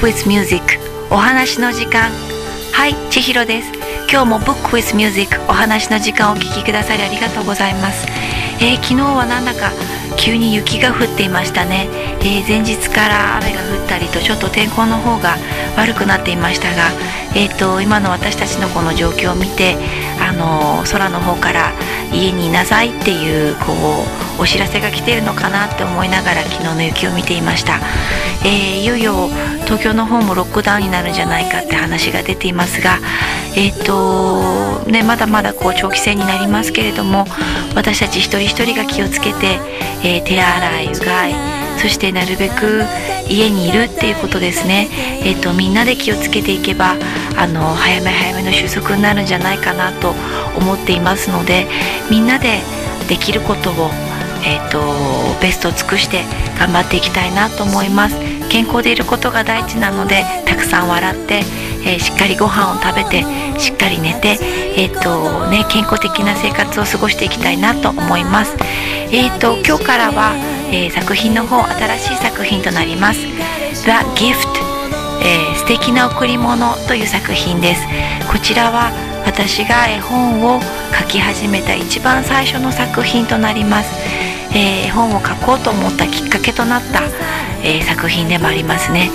with Music お話の時間。はい千尋です。今日も Book with Music お話の時間をお聞きくださりありがとうございます、えー昨日はなんだか急に雪が降っていましたね、えー前日から雨が降ったりとちょっと天候の方が悪くなっていましたが、えー、と今の私たちのこの状況を見て、の空の方から家にいなさいっていうこうお知らせが来ているのかなって思いながら昨日の雪を見ていました、えーいよいよ東京の方もロックダウンになるんじゃないかって話が出ていますがえっ、とねまだまだこう長期戦になりますけれども私たち一人一人が気をつけて、えー手洗いうがいそしてなるべく家にいるっていうことですね、えっとみんなで気をつけていけばあの早め早めの収束になるんじゃないかなと思っていますのでみんなでできることを、えっとベストを尽くして頑張っていきたいなと思います健康でいることが第一なのでたくさん笑って、えーしっかりご飯を食べてしっかり寝て、えっとね、健康的な生活を過ごしていきたいなと思います。えっと今日からは、えー作品の方新しい作品となります。The Gift、えー素敵な贈り物という作品です。こちらは私が絵本を書き始めた一番最初の作品となります。えー絵本を書こうと思ったきっかけとなった、えー作品でもありますね。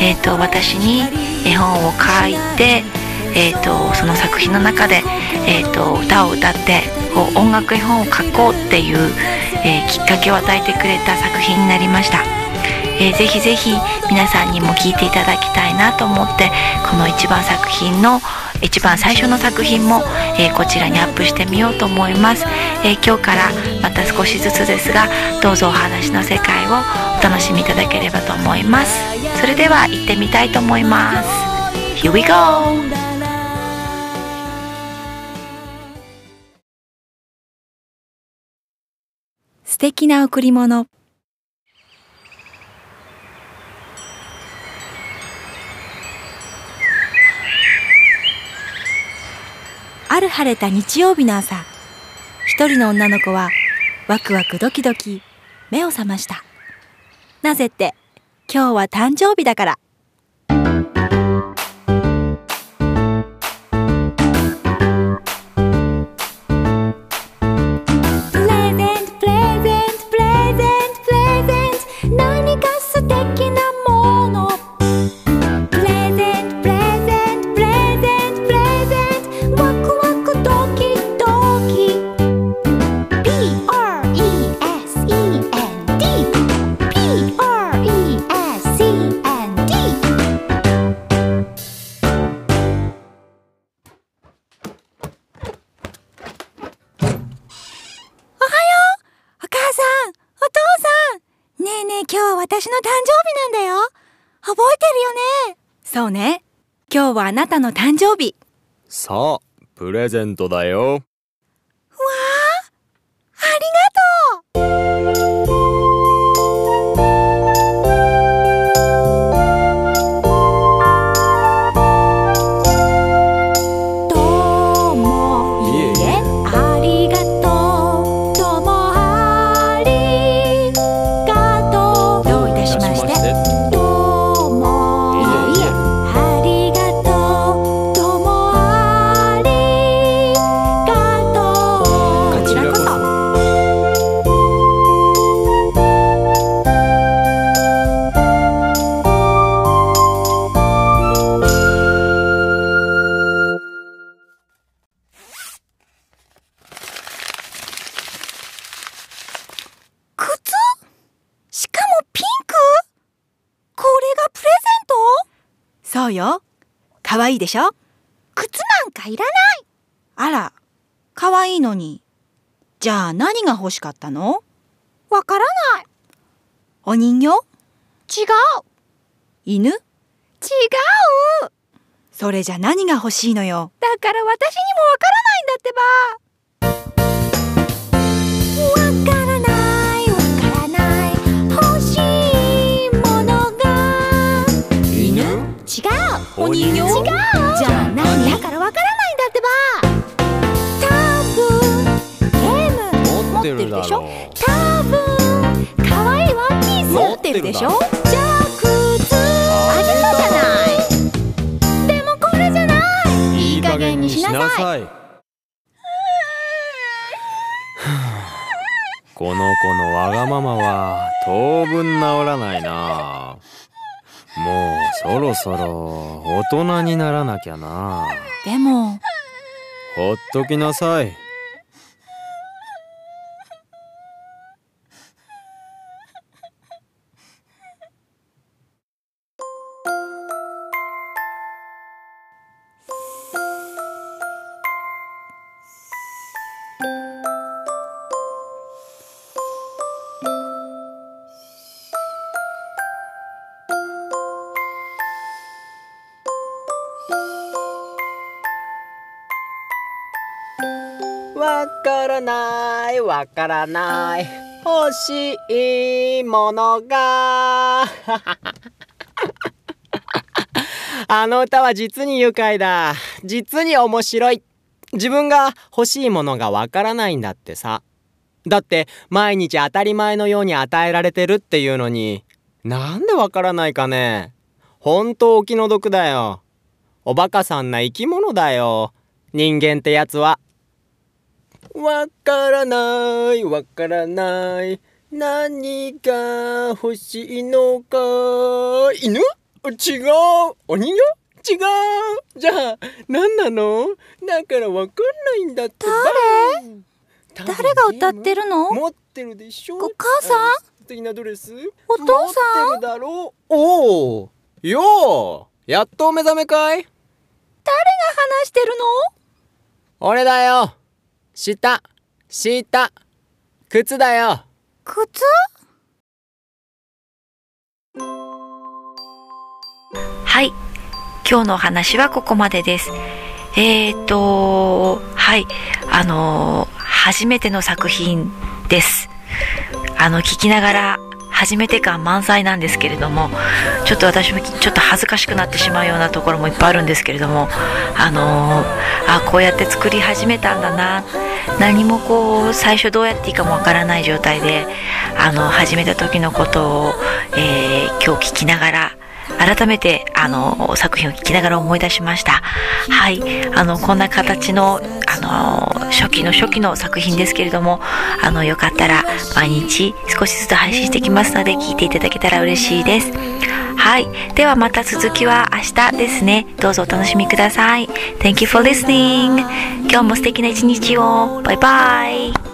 えー、と私に絵本を書いて、えー、とその作品の中で、えー、と歌を歌ってこう音楽絵本を書こうっていう、えーきっかけを与えてくれた作品になりました。えーぜひぜひ皆さんにも聞いていただきたいなと思ってこの一番作品の一番最初の作品も、えーこちらにアップしてみようと思います、えー今日からまた少しずつですがどうぞお話の世界をお楽しみいただければと思いますそれでは行ってみたいと思います Here we go! 素敵な贈り物。ある晴れた日曜日の朝一人の女の子はワクワクドキドキ目を覚ました。なぜって今日は誕生日だから。今日は私の誕生日なんだよ。覚えてるよね。そうね。今日はあなたの誕生日。さあ、プレゼントだよ。よ。かわいいでしょ？靴なんかいらないあら、かわいいのに。じゃあ何が欲しかったの？わからない。お人形？違う。犬？違うそれじゃ何が欲しいのよ？だから私にもわでしょ？多分可愛いワンピース持ってるでしょ？じゃあ靴あげたじゃない。でもこれじゃない。いい加減にしなさい。この子のわがままは当分治らないな。もうそろそろ大人にならなきゃな。でも。ほっときなさい。からないわからない。欲しいものが。あの歌は実に愉快だ。実に面白い。自分が欲しいものがわからないんだってさ。だって毎日当たり前のように与えられてるっていうのになんでわからないかね。ほんとお気の毒だよ。おバカさんな生き物だよ。人間ってやつはわからないわからない。何が欲しいのか。犬？違う。お人形違う。じゃあ何なの？だからわかんないんだって誰？誰が歌ってるの？持ってるでしょ？お母さん？あ素敵なドレス？お父さん？持ってるだろう。おおようやっとお目覚めかい？話してるの？俺だよ下下靴だよ。靴？はい。今日のお話はここまでです。えーとはい。あのー初めての作品です。あの聞きながら初めて感満載なんですけれどもちょっと私もちょっと恥ずかしくなってしまうようなところもいっぱいあるんですけれどもあのーあこうやって作り始めたんだな。何もこう最初どうやっていいかもわからない状態であの始めた時のことを、えー今日聞きながら改めてあの作品を聞きながら思い出しました。はい。あのこんな形のあの初期の初期の作品ですけれどもあのよかったら毎日少しずつ配信してきますので聞いていただけたら嬉しいです。はい。ではまた続きは明日ですね。どうぞお楽しみください。Thank you for listening 今日も素敵な一日を。バイバイ